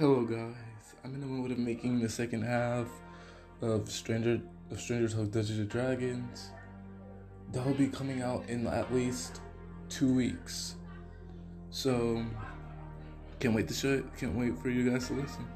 Hello guys, I'm in the mood of making the second half of Stranger of Stranger Talk Dungeons and Dragons. That'll be coming out in at least two weeks. So can't wait to show it. Can't wait for you guys to listen.